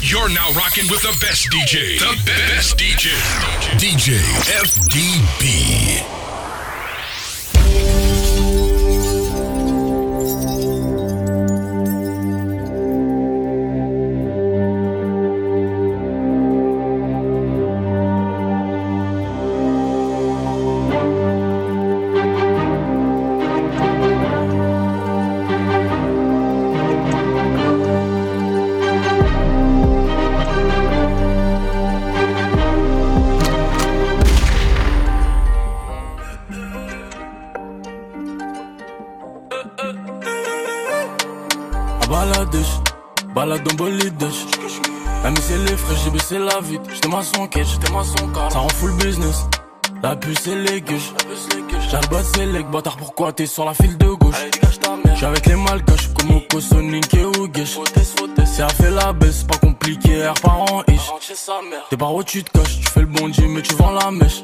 You're now rocking with the best DJ. The best DJ. DJ FDB. J'étais ma son quête, j'étais car. Ça rend full business. La puce et les gueuches. J'albot c'est les bâtard, pourquoi t'es sur la file de gauche? J'suis avec les malgaches comme Oko, Sonic et Ougesh. C'est à fait la baisse, pas compliqué, air par an ish. T'es par où tu te caches, tu fais le bon Dieu, mais tu vends la mèche.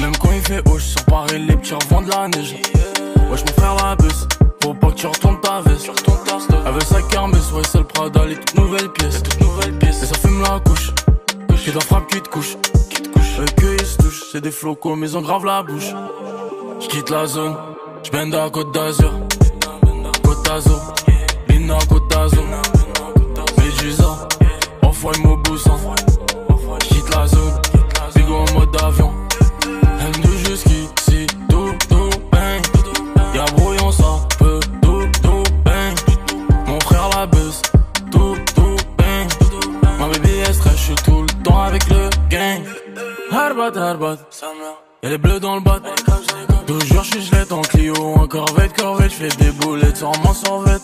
Même quand il fait haut, sur Paris, les petits revendent la neige. Wesh, mon frère la baisse. Faut pas que tu retournes ta veste. Elle veut sa kermesse, ouais, c'est le Prada, les. Toutes nouvelles pièces. Et ça fume la couche. Qui la frappe, qui te couche. Eux, ils se touchent. C'est des flocos, mais ils ont grave la bouche. J'quitte la zone. J'bende à Côte d'Azur. Côte d'Azur. Lina, Côte d'Azur. Médusa. Enfoy Moboussa. Harbat. Y'a les bleus dans le bat. Toujours je suis gelette en Clio, en corvette, corvette, j'fais des boulettes sans mon sorvette.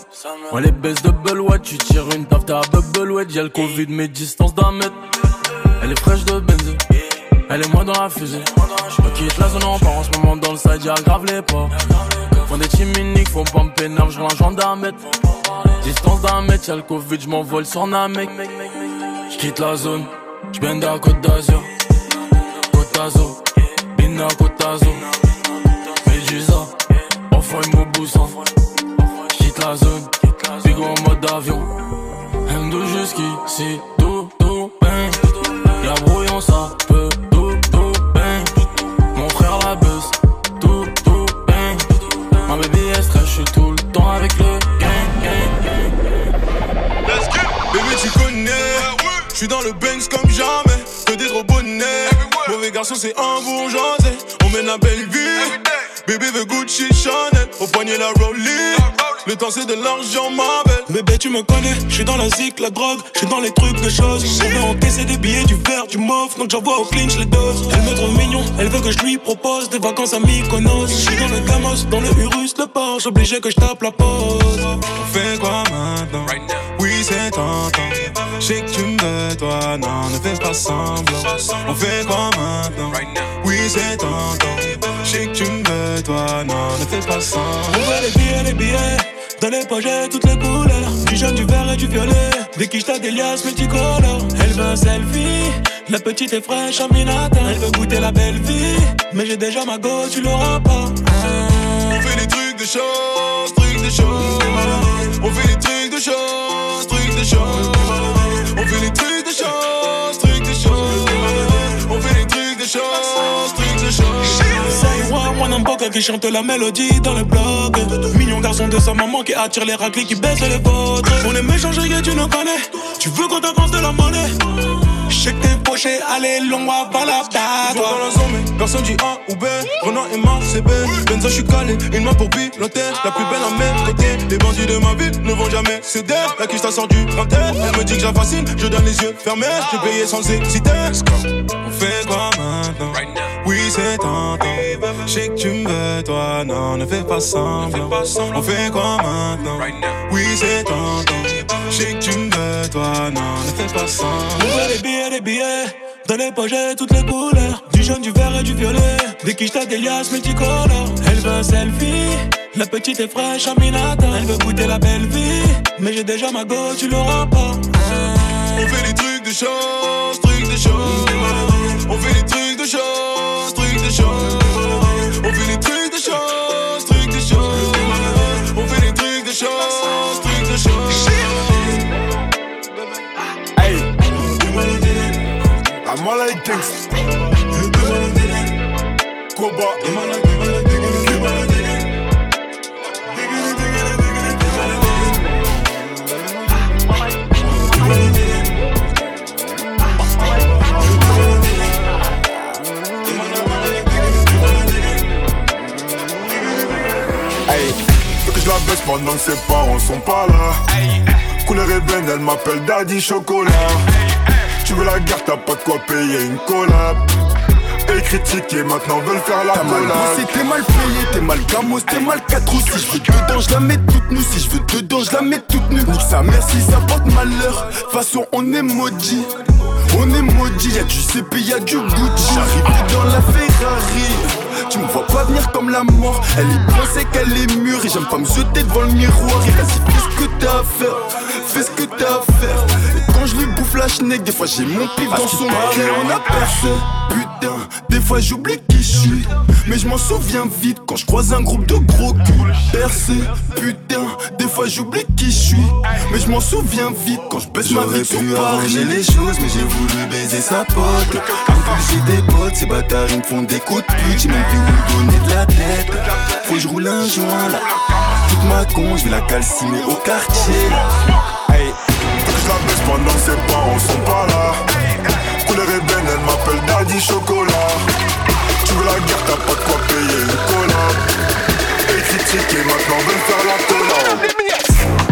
Moi les baisses de Watt, tu tires une taf, t'as Bubbleweed, y'a le Covid, mais distance d'un mètre. Elle est fraîche de benzo, elle est moi dans la fusée. Je quitte la zone en part en ce moment dans le side, y'a grave les pas. Font des teams miniques, font pas me pénal, j'roule un gendarme. Distance d'un mètre, y'a le Covid, j'm'envole sur Namek. J'quitte la zone. J'bende à Côte d'Azur, Bina d'Azur, Médusa, Enfoy Moboussa, quitte la zone, en mode avion, M2 jusqu'ici, tout, tout, bang, y'a brouillon ça peut, tout, tout, bang, mon frère la buzz, tout, tout, bang, ma baby est stress, j'suis tout le temps avec le gang, gang, gang. Let's go, bébé tu connais J'suis dans le Banks comme jamais, que des gros bonnets. Mauvais garçon, c'est un bourgeoisé. On mène la belle vie. Bébé veut Gucci Chanel, au poignet la Rollie. Le temps c'est de l'argent, ma belle. Bébé, tu me connais, j'suis dans la zik, la drogue, j'suis dans les trucs de choses. On veut encaisser des billets, du vert, du mauve, donc j'envoie au clinch les doses. Elle me trouve mignon, elle veut que je lui propose des vacances à Mykonos. J'suis dans le Gamos, dans le Urus, le Porsche, obligé que je tape la pause. On fait quoi? J'sais que tu me veux, toi, non, ne fais pas semblant. On fait quoi maintenant? Oui, c'est tentant. J'sais que tu me toi, non, ne fais pas semblant. On veut les billets, les billets. Dans les poches, toutes les couleurs. Du jaune, du vert et du violet. Des quiches, des liasses multicolores. Elle veut un selfie. La petite est fraîche en minata. Elle veut goûter la belle vie. Mais j'ai déjà ma go, tu l'auras pas. On fait des trucs de choses, trucs de choses. On fait des trucs de choses, trucs de choses. On fait des trucs de choses, trucs de choses. On fait des trucs de choses, trucs de. Say what, moi n'importe qui chante la mélodie dans le blog. Mignon garçon de sa maman qui attire les raclés qui baissent les vôtres. On est méchants, que tu nous connais. Tu veux qu'on t'avance de la monnaie. Check tes pochets, allez, long, va la Je dans la zone, mais personne dit A ou B. Renan et Mars, c'est B. Benzo, je suis calé, une main pour piloter. La plus belle à mes côtés. Les bandits de ma ville ne vont jamais céder. La quiche sort du grand Elle me dit que j'affascine, je donne les yeux fermés. J'ai payé sans hésiter. On fait quoi maintenant? Oui, c'est tentant. Je sais que tu me veux, toi, non, ne fais pas semblant. On fait quoi maintenant? Oui, c'est tentant. Je sais que tu me veux, toi, non, ne fais pas. On veut des billets, des billets. Dans les poches, toutes les couleurs. Du jaune, du vert et du violet. Des quiches, des liasses multicolores. Elle veut un selfie. La petite est fraîche en minata. Elle veut goûter la belle vie. Mais j'ai déjà ma go, tu l'auras pas. On fait des trucs de choses, trucs de choses. On fait des trucs de choses, trucs de choses. Faut que je la baisse pendant que ses parents sont pas là. Couleur ébène, elle m'appelle Daddy Chocolat. Tu veux la guerre, t'as pas de quoi payer une collab. Et critiquer, maintenant veulent faire la T'as mal bossé, t'es mal payé, t'es mal gamos, t'es mal 4 ou Si je veux dedans, je la mets toute nue. Si je veux dedans, je la mets toute nue. Nique sa mère si ça porte malheur. Façon on est maudit. On est maudit, y'a du CP, y'a du Gucci. J'arrive dans la Ferrari. Tu me vois pas venir comme la mort. Elle est pensée qu'elle est mûre Et j'aime pas me jeter devant le miroir. Et vas-y fais ce que t'as à faire Fais ce que t'as à faire. Et quand je lui bouffe la schneck Des fois j'ai mon pif dans son cœur On a percé. Putain, des fois j'oublie qui je suis. Mais je m'en souviens vite quand je croise un groupe de gros culs Percé, putain, des fois j'oublie qui je suis. Mais je m'en souviens vite quand je baisse ma vie sur Paris. les choses mais j'ai voulu baiser sa pote. J'ai des potes, ces bâtards ils me font des coups de pute. J'ai même plus où donner de la tête. Faut que je roule un joint là. Toute ma con, je vais la calciner au quartier là. La baisse pendant ses parents sont pas là. Couleur ébène, elle m'appelle Daddy Chocolat. Tu veux la guerre, t'as pas de quoi payer une collab. Et critiquer, maintenant veulent faire la collab.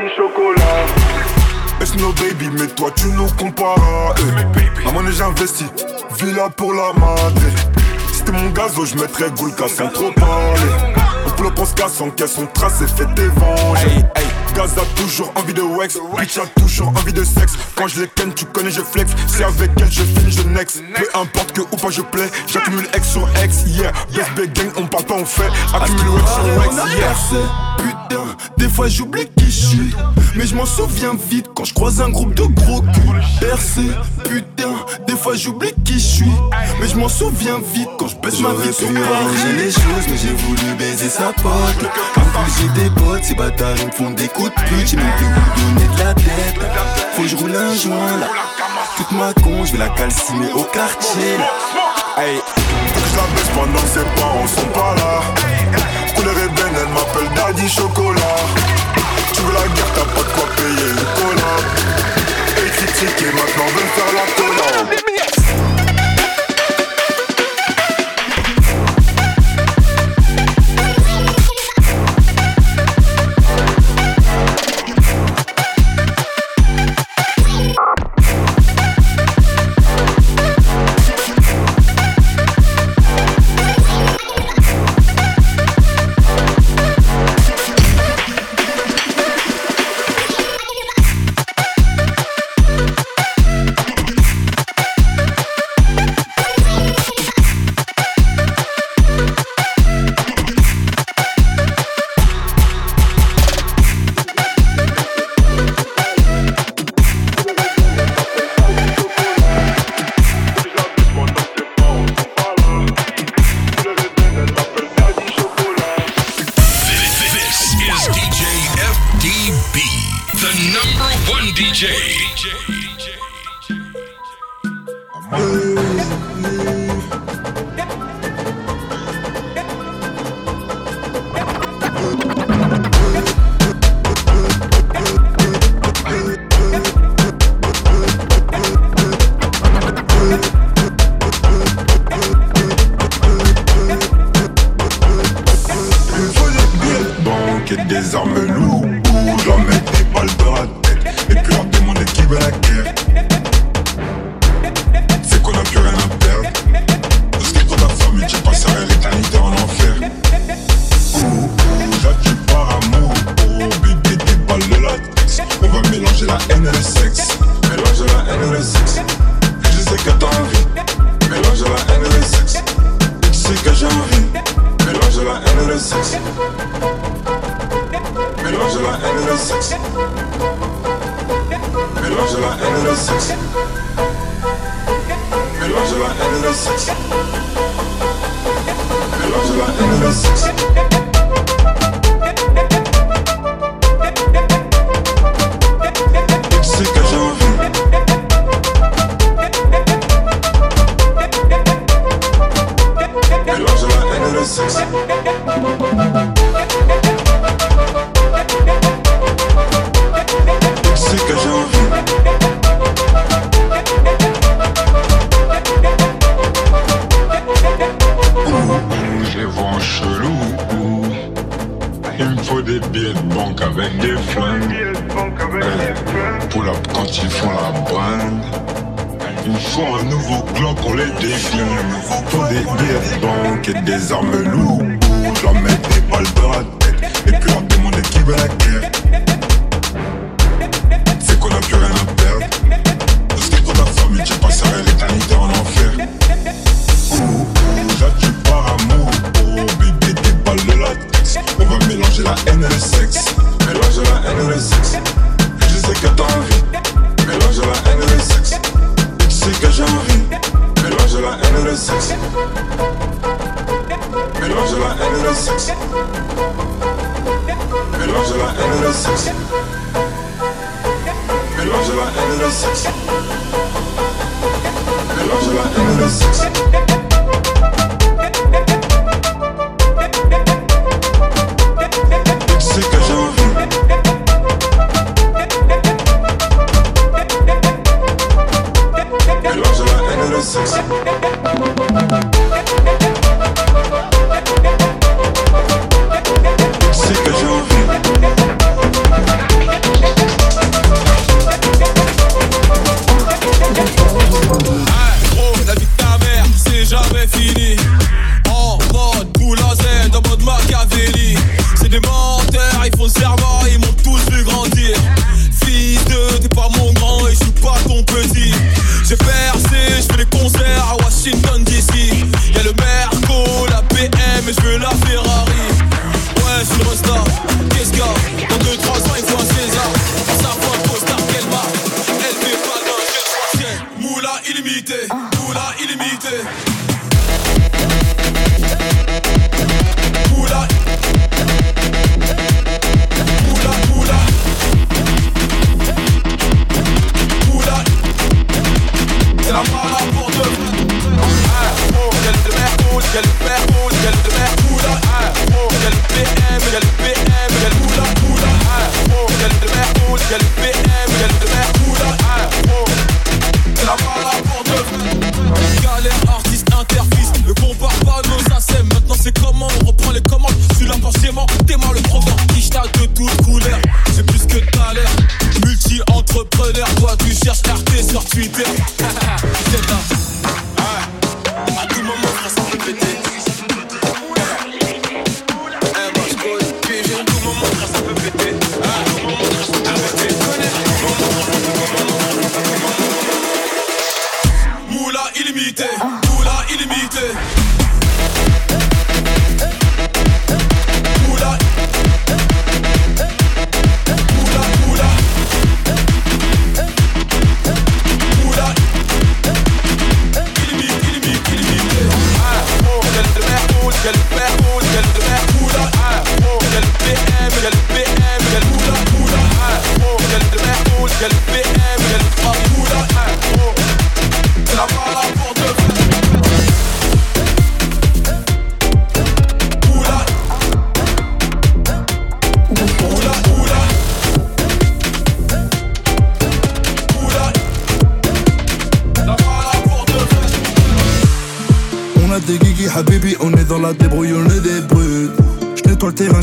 Daddy Chocolat. It's no baby, mais toi tu nous compares. Eh. Maman, j'ai investi, villa pour la madre. C'était mon gazo, je mettrais Goulka sans trop parler. On plop, on se casse, on caisse, on trace et fait des venges. Gaz a toujours envie de wax, bitch a toujours envie de sexe. Quand je les ken, tu connais, je flex. C'est avec elle, je finis, je next. Peu importe que ou pas je plais, j'accumule X sur X, yeah. BSB gang, on parle pas, on fait. Accumule X sur on a X, yeah. Putain, des fois j'oublie qui je suis. Mais je m'en souviens vite quand je croise un groupe de gros culs Percé, putain, des fois j'oublie qui je suis. Mais je m'en souviens vite quand je baisse ma vie sur Paris les choses mais j'ai voulu baiser sa pote. Plus j'ai des potes, ces bâtards ils me font des coups de pute. J'ai même plus où donner de la tête. Faut que je roule un joint là. Toute ma con, je vais la calciner au quartier là. Hey, faut que je la baisse pendant que ses parents sont pas là. Daddy Chocolat. Tu veux la guerre, t'as pas de quoi payer une collab. Et critiquer, maintenant veulent faire la collab. One DJ. avec des flingues. Pour la quand ils font la brinde. Ils font un nouveau clan qu'on les défie. Pour des billets banques et des armes lourdes. J'en mets des balles dans la tête. Et puis leur demande qui veut la guerre.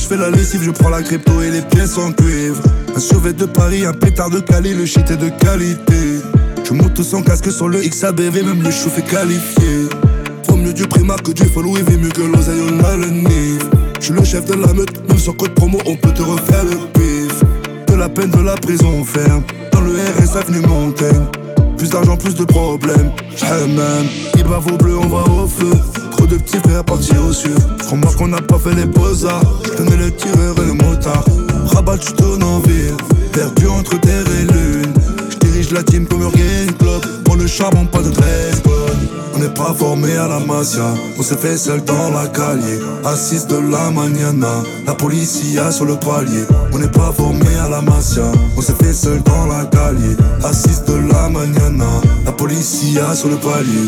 je fais la lessive, je prends la crypto et les pièces en cuivre. Un survêt de Paris, un pétard de Cali, le shit est de qualité. Je monte sans casque sur le XABV, même le chou fait qualifié. Faut mieux du primat que du follow, il vaut mieux que l'oseille, on a le nid. Je le chef de la meute, même sans code promo, on peut te refaire le pif. De la peine, de la prison ferme, dans le RSA venu montagne. Plus d'argent, plus de problèmes, j'aime même. Il va vos bleus, on va au feu. Trop de petits frères partir au sud. Remarque qu'on n'a pas fait les beaux-arts. Le tireur et le motard. Rabat, tu tournes en ville. Perdu entre terre et lune. Je dirige la team comme Jurgen Klopp. Pour le charbon, pas de dress bonne. On n'est pas formé à la mafia. On s'est fait seul dans la calier. Assise de la mañana. La policia sur le palier. On n'est pas formé à la mafia. On s'est fait seul dans la calier. Assise de la mañana. La policia sur le palier.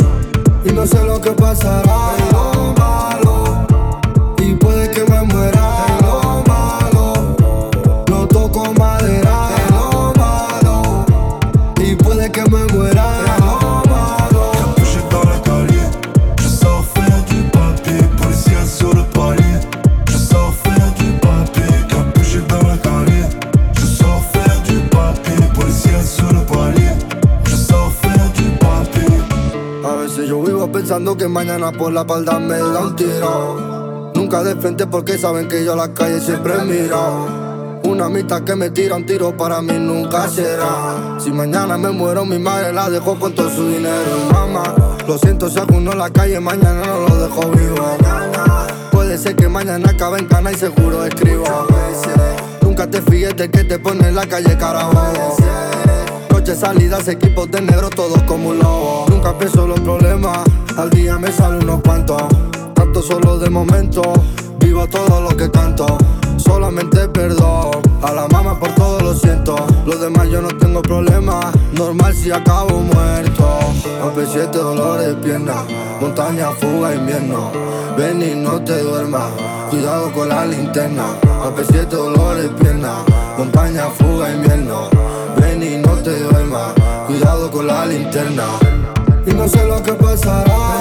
Y no sé lo que pasará pensando que mañana por la espalda me da un tiro. Nunca de frente porque saben que yo a la calle siempre miro. Una amistad que me tira un tiro para mí nunca será. Si mañana me muero, mi madre la dejó con todo su dinero. Mamá, lo siento si alguno en la calle mañana no lo dejo vivo. Puede ser que mañana acabe en cana y seguro escribo. Nunca te fíes de que te pone en la calle carajo. Salidas, equipos de negro, todos como un lobo. Nunca pienso los problemas, al día me salen unos cuantos. Tanto solo de momento, vivo todo lo que canto. Solamente perdón a la mamá por todo lo siento. Los demás yo no tengo problemas, normal si acabo muerto. Aunque siete dolores de pierna, montaña, fuga, invierno. Ven y no te duermas, cuidado con la linterna. Aunque siete dolores de pierna, montaña, fuga, invierno. Ven y no te duermas, cuidado con la linterna. No sé lo que pasará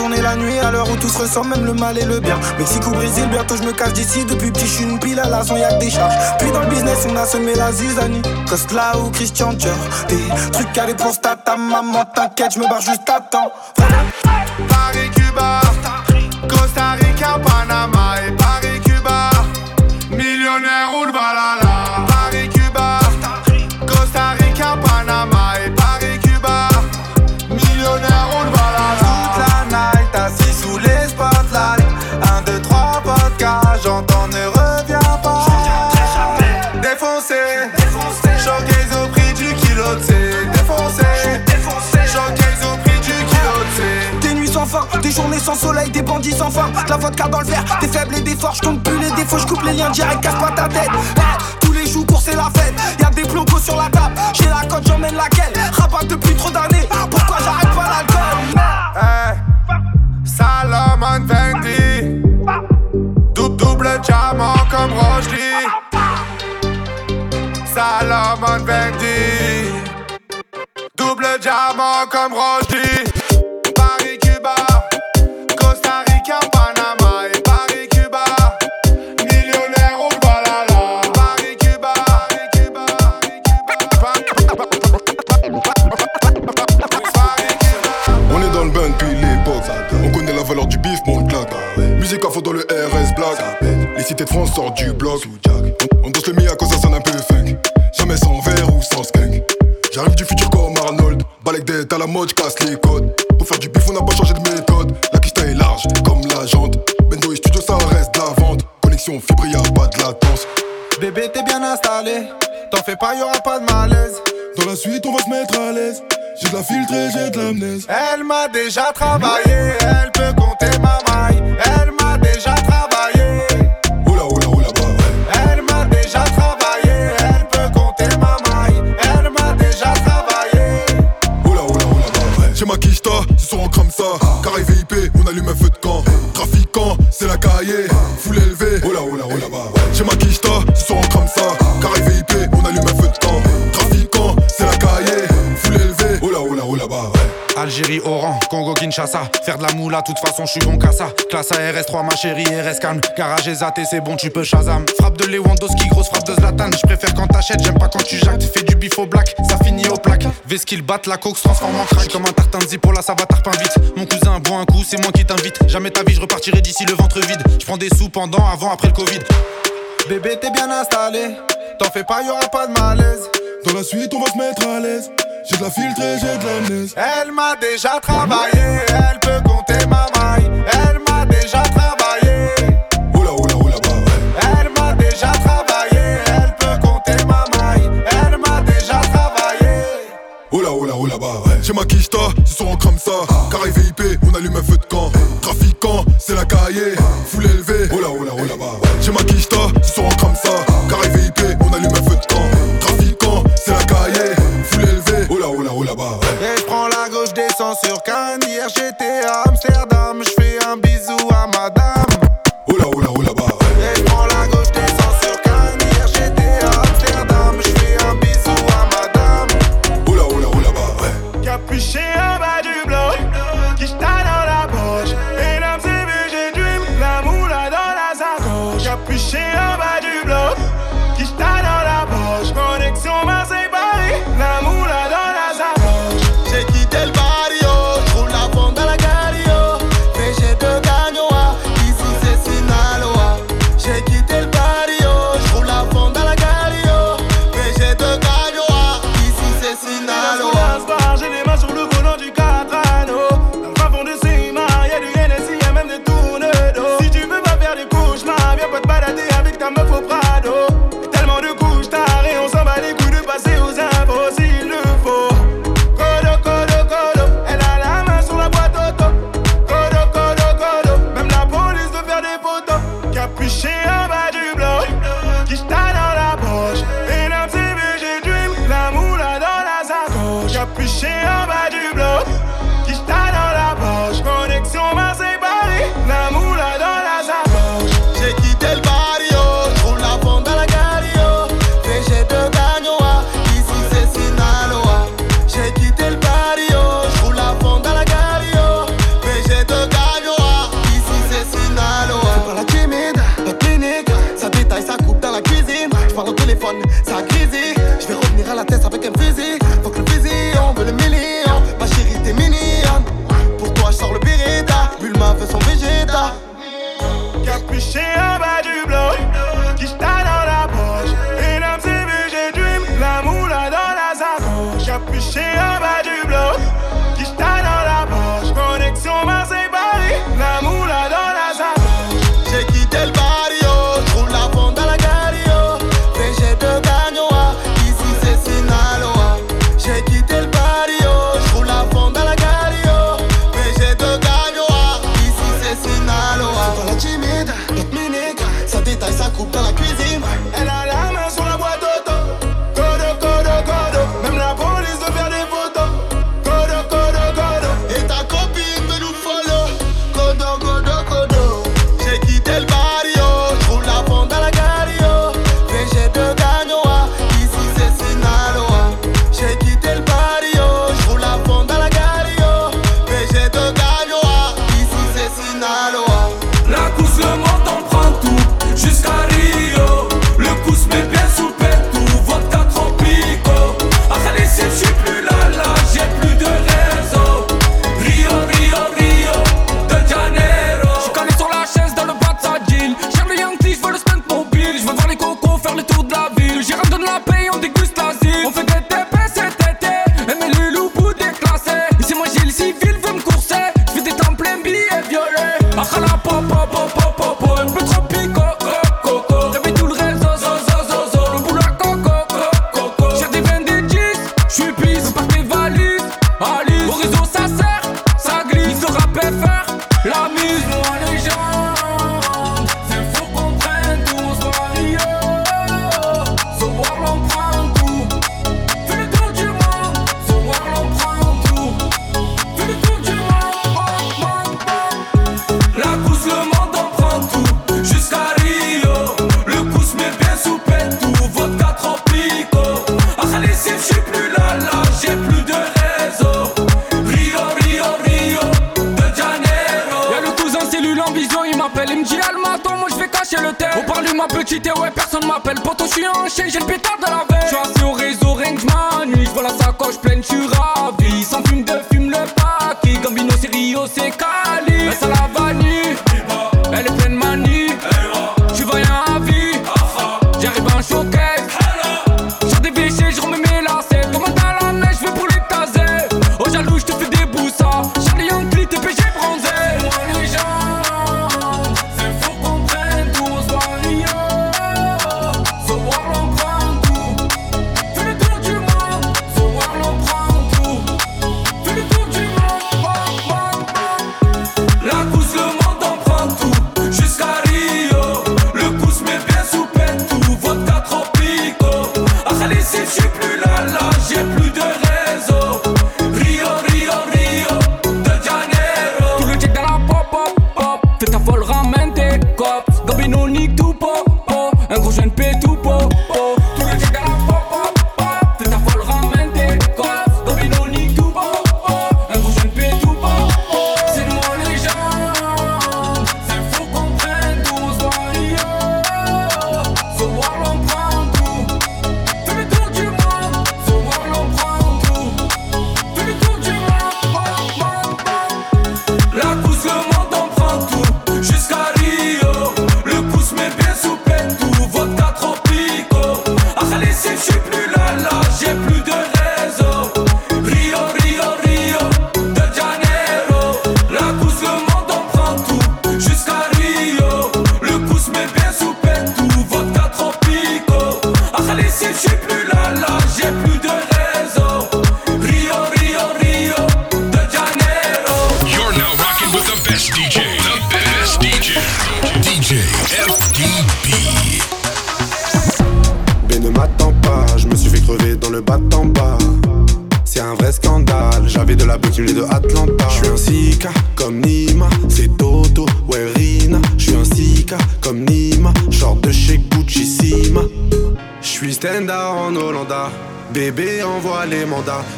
tourné la nuit à l'heure où tout se ressemble, même le mal et le bien. Mexique ou Brésil, bientôt je me cache d'ici. Depuis petit, je suis une pile à la son, y'a que des charges. Puis dans le business, on a semé la zizanie. Costla ou Christian Dior. Des trucs à pour ta maman, t'inquiète, je me barre juste à temps. Paris, Cuba, Costa Rica, Panama sans soleil, des bandits sans. De la vodka dans le verre, des faibles et des forts. Je compte plus les défauts, je coupe les liens direct, casse pas ta tête. Eh, tous les jours, cours, c'est la fête. Y'a des blocos sur la table. J'ai la cote, j'emmène laquelle. Rabat depuis trop d'années. Pourquoi j'arrête pas l'alcool? Hey, Salomon Fendi Dou- Double diamant comme Roche Lee Salomon Fendi Double diamant comme Roche tête France sort du bloc. On, on danse le à cause ça sonne un peu funk. Jamais sans verre ou sans skunk. J'arrive du futur comme Arnold. Balek d'être à la mode, casse les codes. Pour faire du bif, on n'a pas changé de méthode. La kista est large, comme la jante. Bendo et studio, ça reste de la vente. Connexion fibre, pas de latence. Bébé, t'es bien installé. T'en fais pas, y'aura pas de malaise. Dans la suite, on va se mettre à l'aise. J'ai de la filtre et j'ai de l'amnèse. Elle m'a déjà travaillé, elle peut ma ce soir on crame ça. Carré VIP, on allume un feu de camp. Trafiquant, c'est la cahier, full élevé. Algérie, Oran, Congo, Kinshasa. Faire de la moula, toute façon, je suis bon qu'à ça. Classe ARS3, ma chérie, RS calme. Garage et c'est bon, tu peux Shazam. Frappe de Lewandowski, grosse frappe de Zlatan. Je préfère quand t'achètes, j'aime pas quand tu jactes. Fais du bif au black, ça finit au plaque. Ves qu'ils battent, la coke se transforme en crack? comme un tartin de zipola, ça va tarpin vite. Mon cousin, bois un coup, c'est moi qui t'invite. Jamais ta vie, je repartirai d'ici le ventre vide. Je prends des sous pendant, avant, après le Covid. Bébé, t'es bien installé. T'en fais pas, y aura pas de malaise. Dans la suite, on va se mettre à l'aise. J'ai de la filtrée, j'ai de la naise. Elle m'a déjà travaillé, elle peut compter ma maille. Elle m'a déjà travaillé. Oula, oula, oula, bah ouais. Elle m'a déjà travaillé, elle peut compter ma maille. Elle m'a déjà travaillé. Oula, oula, oula, bah ouais. Chez ma quicheta, c'est souvent comme ça. Ah. Carré VIP, on allume un feu de camp. Trafiquant, c'est la cahier. Ah. Foule élevée. Oula, oula, oula, bah ouais. Chez ma quicheta, c'est souvent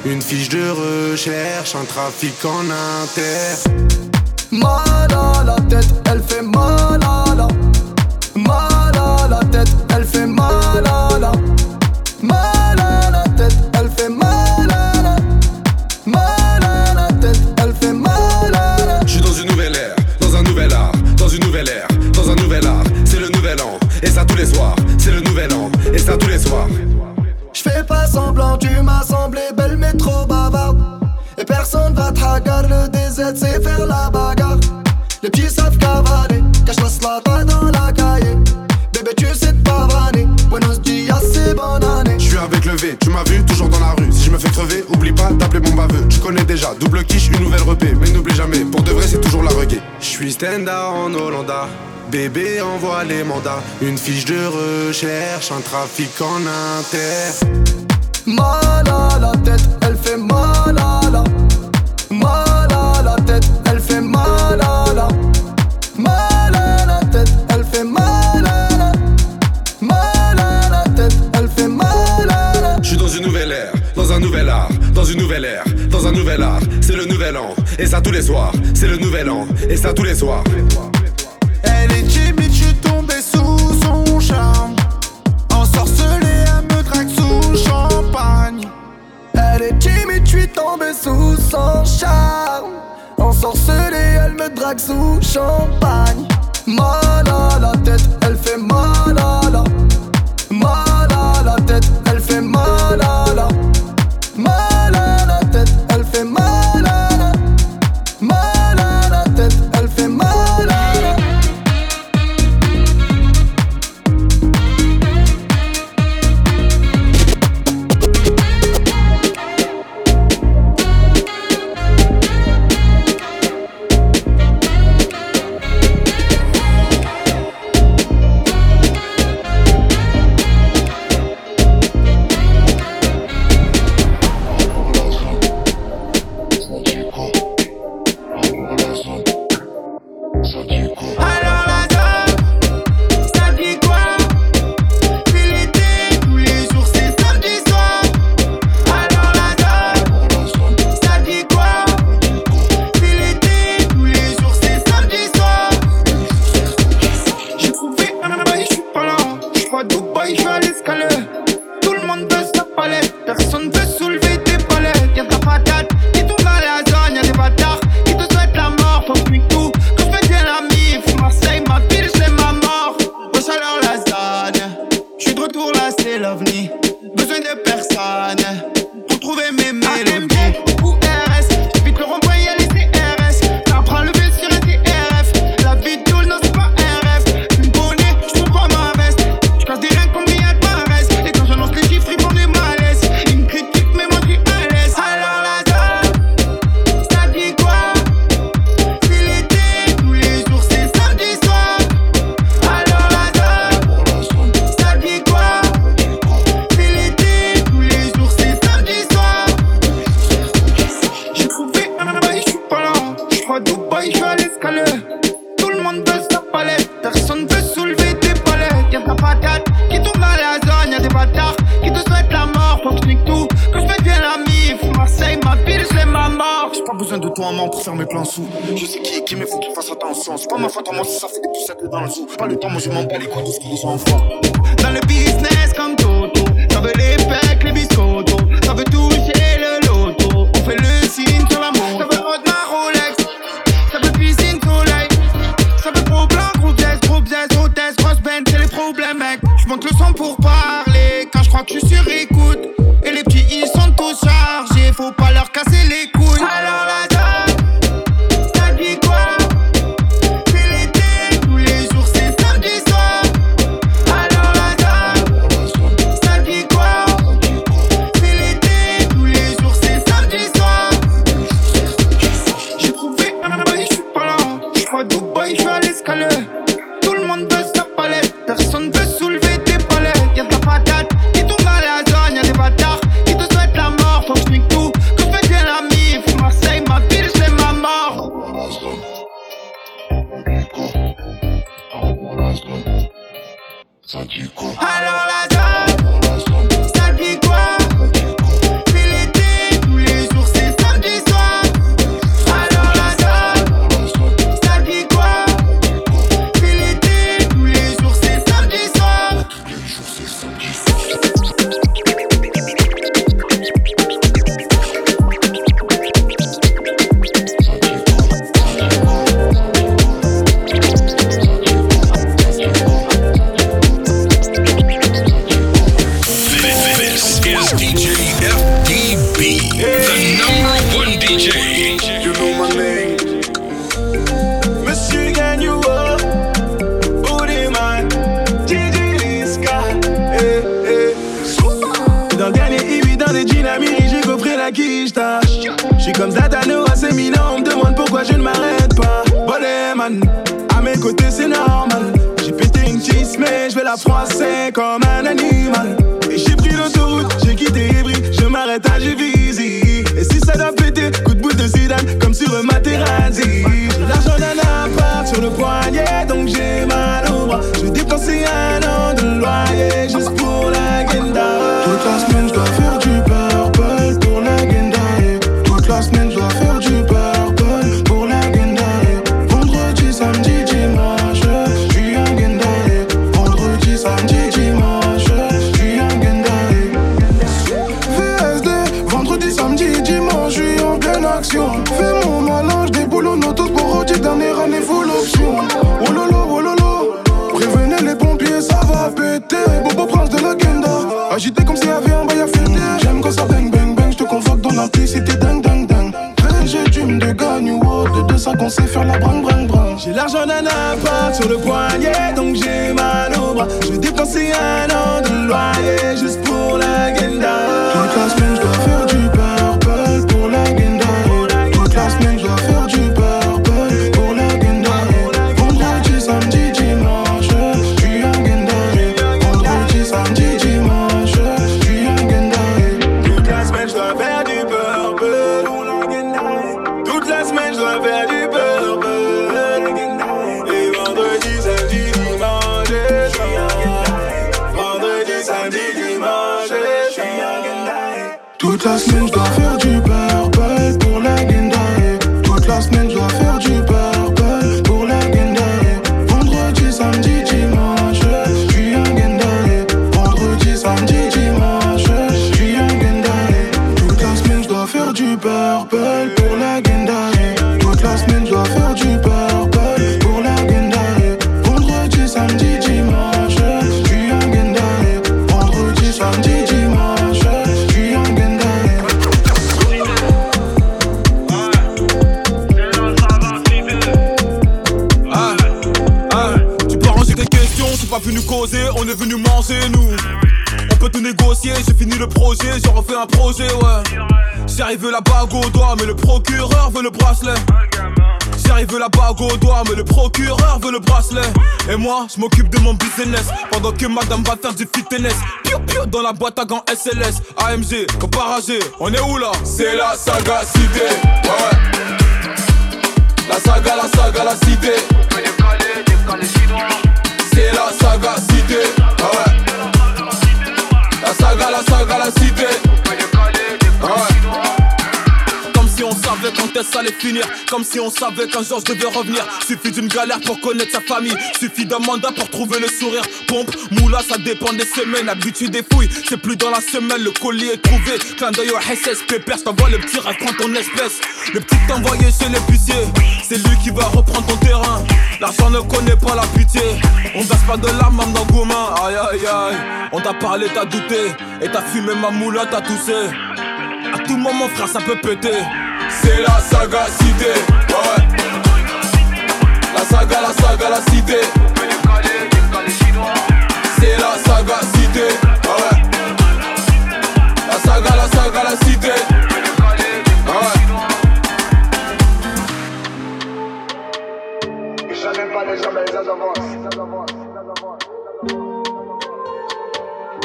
une fiche de recherche, un trafic en inter. Mal à la tête, elle fait mal. Une fiche de recherche, un trafic en inter. Mal à la tête, elle fait mal à la. Mal à la tête, elle fait mal à la. Mal à la tête, elle fait mal à la. Mal à la tête, elle fait mal à la. Je suis dans une nouvelle ère, dans un nouvel art, dans une nouvelle ère, dans un nouvel art. C'est le nouvel an, et ça tous les soirs. C'est le nouvel an, et ça. Tous les soirs. Monte le son pour parler. Quand je crois que je suis sur. La quicheta. J'suis comme Zatano à Sémilan, on me demande pourquoi je ne m'arrête pas. Bonnet man, à mes côtés c'est normal. J'ai pété une cheese, mais je vais la froisser comme un animal. Et j'ai pris l'autoroute, j'ai quitté Ivry, je m'arrête à Juvisy. Et si ça doit péter, coup de boule de Zidane, comme sur un Materazzi. L'argent d'un appart sur le poignet, donc j'ai mal au bras. Je dépenser un an de loyer juste pour la guenda. Toute la semaine, je faire du purple la semaine, je dois faire du purple pour la Gendai. Vendredi, samedi, dimanche, je suis un Gendai. Vendredi, samedi, dimanche, je suis un Gendai. VSD, vendredi, samedi, dimanche, je suis en pleine action. Fais mon malin, je déboule en auto pour Rodi, dernier rendez-vous l'option. Oh lolo, oh lolo, prévenez les pompiers, ça va péter. Bobo prince de la Genda, agité comme s'il y avait un sait faire la brang brang. J'ai l'argent d'un appart sur le poignet, donc j'ai mal au bras. Je vais un an de loyer juste pour la guenda. Toute la semaine, J'arrive la bague au doigt, mais le procureur veut le bracelet. J'arrive la bague au doigt, mais le procureur veut le bracelet. Et moi, je m'occupe de mon business, pendant que madame va faire du fitness. Piu piu dans la boîte à gants SLS, AMG, comparagé, on est où là? C'est la saga cité, ouais. La saga, la saga, la cité. C'est la saga cité. Ouais. La saga, la saga, la cité. Ouais. Savait quand est-ce allait finir. Comme si on savait qu'un jour je devais revenir. Suffit d'une galère pour connaître sa famille. Suffit d'un mandat pour trouver le sourire. Pompe, moula, ça dépend des semaines. Habitude des fouilles, c'est plus dans la semaine. Le colis est trouvé, clin d'œil au SS Pépère, t'envoie le petit rêve, ton espèce. Le petit t'envoyé chez l'épicier C'est lui qui va reprendre ton terrain. L'argent ne connaît pas la pitié. On verse pas de larmes même dans Goumin Aïe aïe aïe. On t'a parlé, t'as douté. Et t'as fumé ma moula, t'as toussé. À tout moment, frère, ça peut péter. C'est la saga cité. Ouais. La saga, la saga, la cité. C'est la saga cité. Ouais. La saga, la saga, la cité. Ouais. Jamais pas les mais les avancent.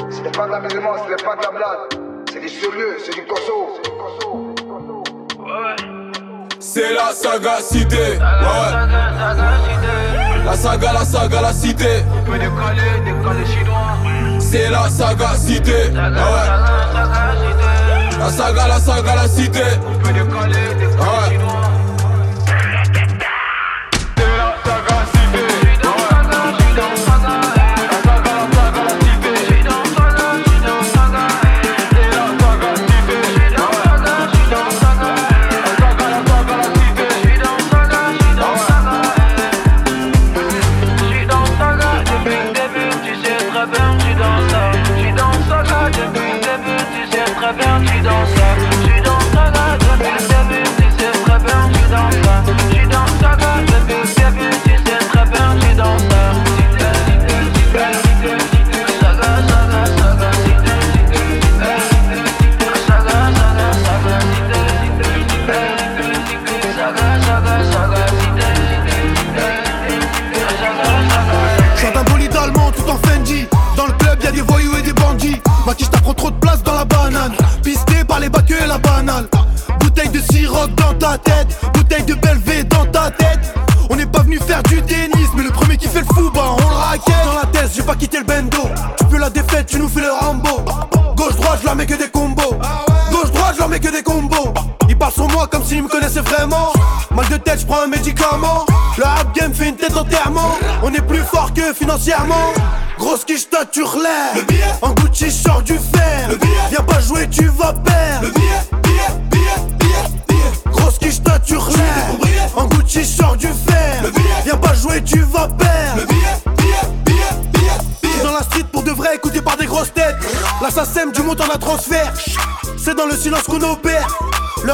C'est pas de la musulman, c'est pas de la blague. C'est du sérieux, c'est du cosso. C'est la saga cité. Ouais. La saga, la saga, la cité. C'est la saga cité. Ouais. La saga, la saga, la cité. Ouais. Chante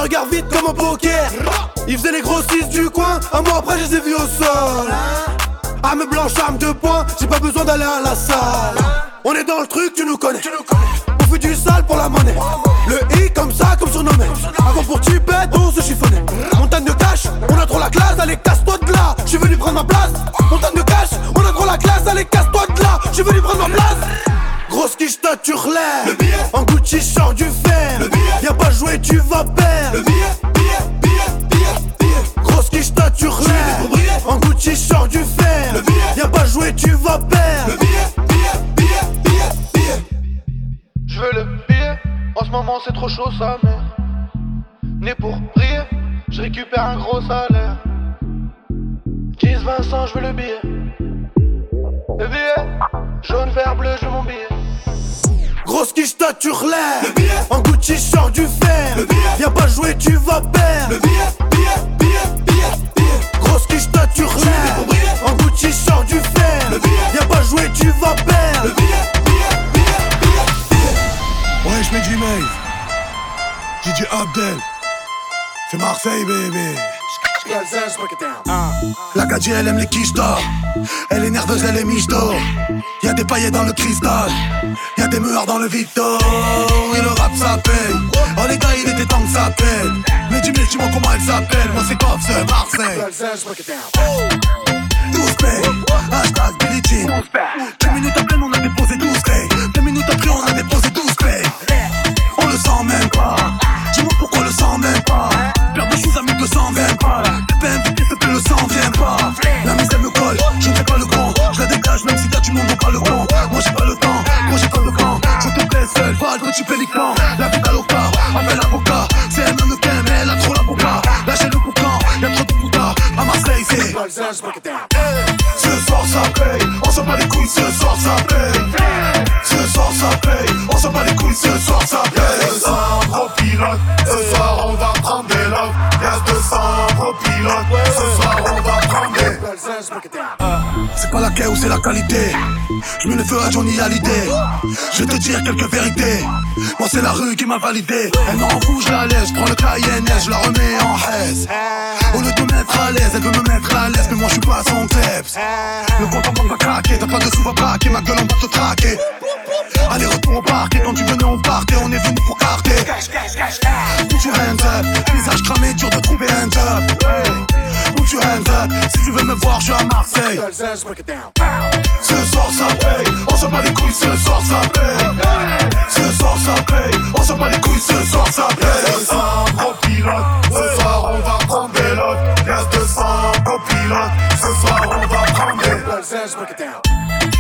Le regard vite comme un poker. Ils faisaient les grossistes du coin Un mois après je les ai vus au sol. Arme blanche, arme de poing J'ai pas besoin d'aller à la salle. On est dans le truc, tu nous connais. On fait du sale pour la monnaie. Le I comme ça, comme surnommé. Avant pour pètes, on se chiffonnait Montagne de cash, on a trop la classe Allez casse-toi de là, je suis venu prendre ma place. Montagne de cash, on a trop la classe Allez casse-toi de là, je suis venu prendre ma place. Grosse quiche toi tu relèves. En Gucci je sors du fer Tu vas perdre Grosse quiche toi tu En Gucci je sors du fer Viens pas jouer tu vas perdre Je veux le billet, en ce moment c'est trop chaud sa mère. Né pour rire, je récupère un gros salaire. 10, 20 cents, je veux le billet. Le billet, jaune, vert, bleu, je veux mon billet. Grosse quiche toi tu relèves En Gucci je sors du fer. Viens pas jouer tu vas perdre. Grosse quiche toi tu relèves En Gucci je sors du fer. Viens pas jouer tu vas perdre. Ouais, je mets du Maeve. DJ Abdel. C'est Marseille, bébé. Ah. La gadji elle aime les quiches d'or Elle est nerveuse, elle est miche d'or Y'a des paillettes dans le cristal Y'a des meurs dans le Victor Et le rap ça paye Oh les gars il était temps que ça paye Mais dis-moi comment elle s'appelle Moi c'est Coff, c'est Marseille 12 pay Hashtag Billie Jean Le feu à Johnny Hallyday. Je vais te dire quelques vérités. Moi c'est la rue qui m'a validé. Elle m'en fout, je la laisse. Je prends le KNS, je la remets en haise. Au lieu de me mettre à l'aise, elle veut me mettre à l'aise. Mais moi je suis pas son kleps. Le compte en va craquer. T'as pas de sous, va braquer. Ma gueule on va te traquer. Allez, retour au parquet. Quand tu venais, on partait. On est venu pour carter. Put your hands up. Visage cramé, dur de trouver un job. Your hands up. Si tu veux me voir, je suis à Marseille. Ce soir ça paye, on s'en bat les couilles, ce soir ça paye. Ce soir ça paye, on s'en bat les couilles, ce soir ça paye. Ce soir gros pilote, ce soir on va prendre des lots. Y'a 200 gros pilotes, ce soir on va prendre des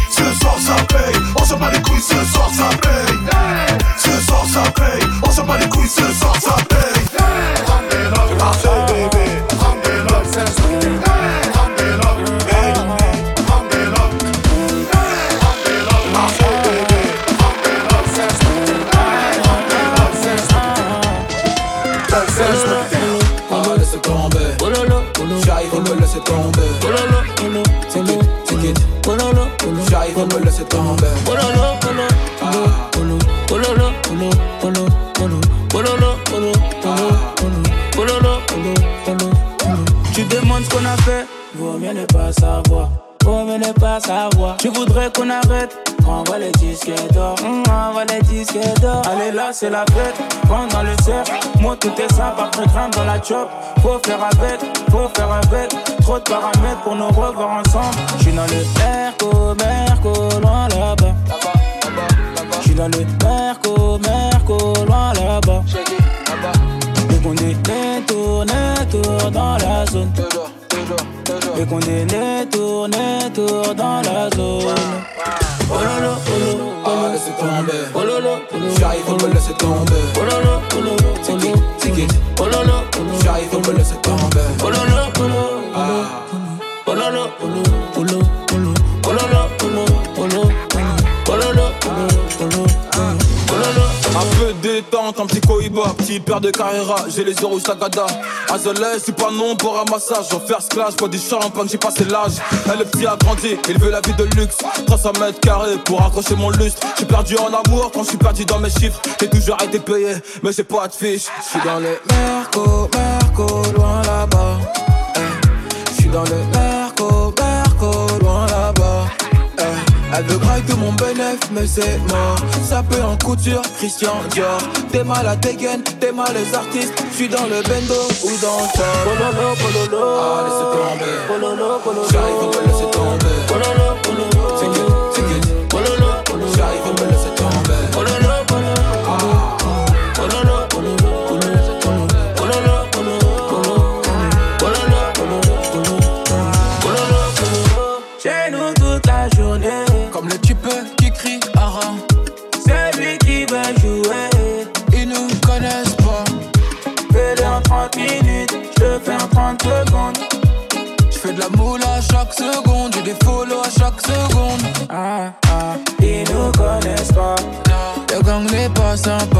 Ce soir ça paye, on s'en bat les couilles, c'est la fête. Prends dans le cercle, moi tout est simple. Après grimpe dans la chop. Faut faire avec, faut faire avec. Trop de paramètres pour nous revoir ensemble. J'suis dans le Merco, Merco, loin là-bas. J'suis dans le Merco, Merco, loin là-bas. Et qu'on est tour dans la zone. Et qu'on est me laisse tomber. Peu détente, un petit cohiba, petit père de carrera, j'ai les yeux rouges tagada. Azolet, c'est pas non pour un massage, en first class, pas du champagne, j'ai passé l'âge. Elle le petit a grandi, il veut la vie de luxe. 300 mètres carrés pour accrocher mon lustre. J'ai perdu en amour quand je suis perdu dans mes chiffres. J'ai toujours été payé, mais j'ai pas de fiche. Je suis dans les Merco, Merco, loin là-bas. Je suis dans le Merco, Elle veut grailler mon bénéf, mais c'est mort. Ça peut en couture, Christian Dior. T'es mal à dégaine, t'es mal les artistes. J'suis dans le bendo ou dans le. Pololo, pololo, Ah, laissez tomber. pololo, pololo, J'arrive, laisser tomber. pololo, chaque seconde. J'ai des follow à chaque seconde. Ah ah, ils nous connaissent pas. Le gang n'est pas sympa.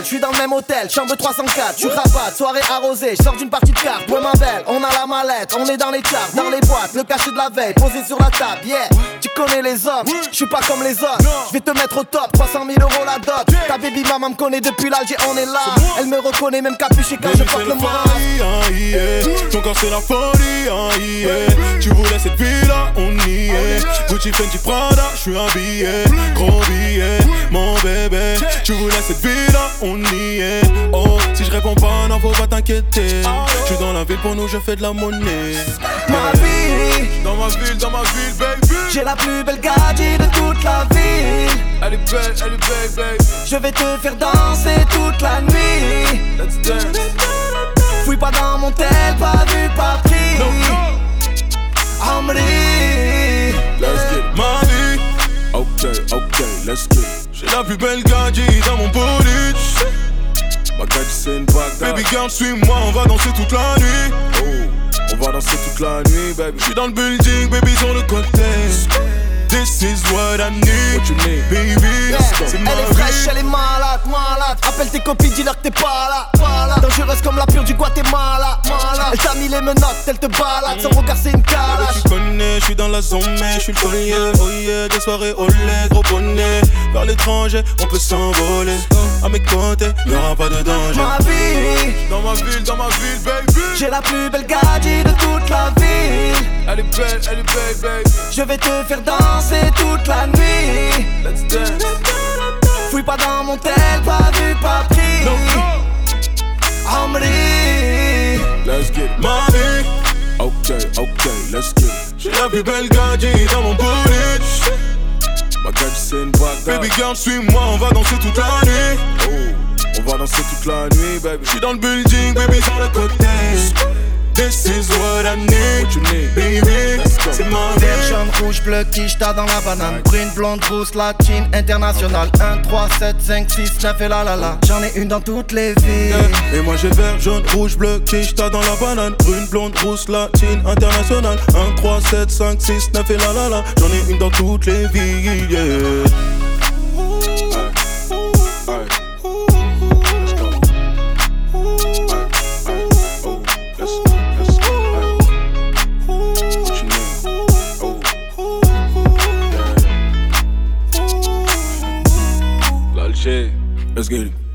Je suis dans le même hôtel, chambre 304, je rabat, soirée arrosée, je sors d'une partie de cartes, ouais ma belle, on a la mallette, on est dans les charts, dans les boîtes, le cachet de la veille, posé sur la table, yeah, tu connais les hommes, je suis pas comme les autres, je vais te mettre au top, 300 000 euros la dot, ta baby maman me connaît depuis l'Alger, on est là, elle me reconnaît même capuché quand je porte le masque. Ton corps c'est la folie hein, yeah. Tu voulais cette vie là, on y est. Gucci, Fendi, Prada, je suis un billet, gros billet, mon bébé. Tu voulais cette vie là, on y est. Oh, si je réponds pas, non, faut pas t'inquiéter. Je suis dans la ville pour nous, je fais de la monnaie. Ma vie, Dans ma ville, dans ma ville, baby. J'ai la plus belle gadget de toute la ville. Elle est belle, elle est belle, baby. Je vais te faire danser toute la nuit. Let's dance. Fouille pas dans mon tel, pas vu, pas pris. Amri. Let's get vie. Ok, ok, let's get it. J'ai la plus belle gadget dans mon bolide. Ma c'est une bague. Baby girl, suis-moi, on va danser toute la nuit. Oh, va danser toute la nuit, baby. J'suis dans le building, baby, sur le côté. This is what I need. What you need, baby. Elle est fraîche, elle est malade, malade. Appelle tes copines, dis-leur que t'es pas là, pas là. Dangereuse comme la pure. Elle t'a mis les menottes, elle te balade. Son regard, c'est une Baby, calage. tu connais, je suis dans la zone, mais je suis le collier. Oh yeah, des soirées au lait, gros bonnet. Vers l'étranger, on peut s'envoler. À mes côtés, y'aura pas de danger. Ma vie, Dans ma ville, dans ma ville, baby. j'ai la plus belle gadget de toute la ville. Elle est belle, elle est belle, baby. Je vais te faire danser toute la nuit. Let's dance. Fouille pas dans mon tel, pas vu, pas pris. Amri. Let's get vie. Ok, ok, let's get it. J'ai la plus belle gadget dans mon bolide. Ma gadget c'est une bague. Baby girl, suis-moi, on va danser toute la nuit. Oh, on va danser toute la nuit, baby. J'suis dans le building, baby, sur le côté. This is what I need. What you need, baby. C'est vie. jaune, rouge, bleu, quicheta dans la banane. Brune, blonde, rousse, latine, internationale. 1, 3, 7, 5, 6, 9 et la la la. J'en ai une dans toutes les villes. Et moi j'ai vert, jaune, rouge, bleu, quicheta dans la banane Brune, blonde, rousse, latine, internationale 1, 3, 7, 5, 6, 9 et la la la J'en ai une dans toutes les villes, yeah let's get it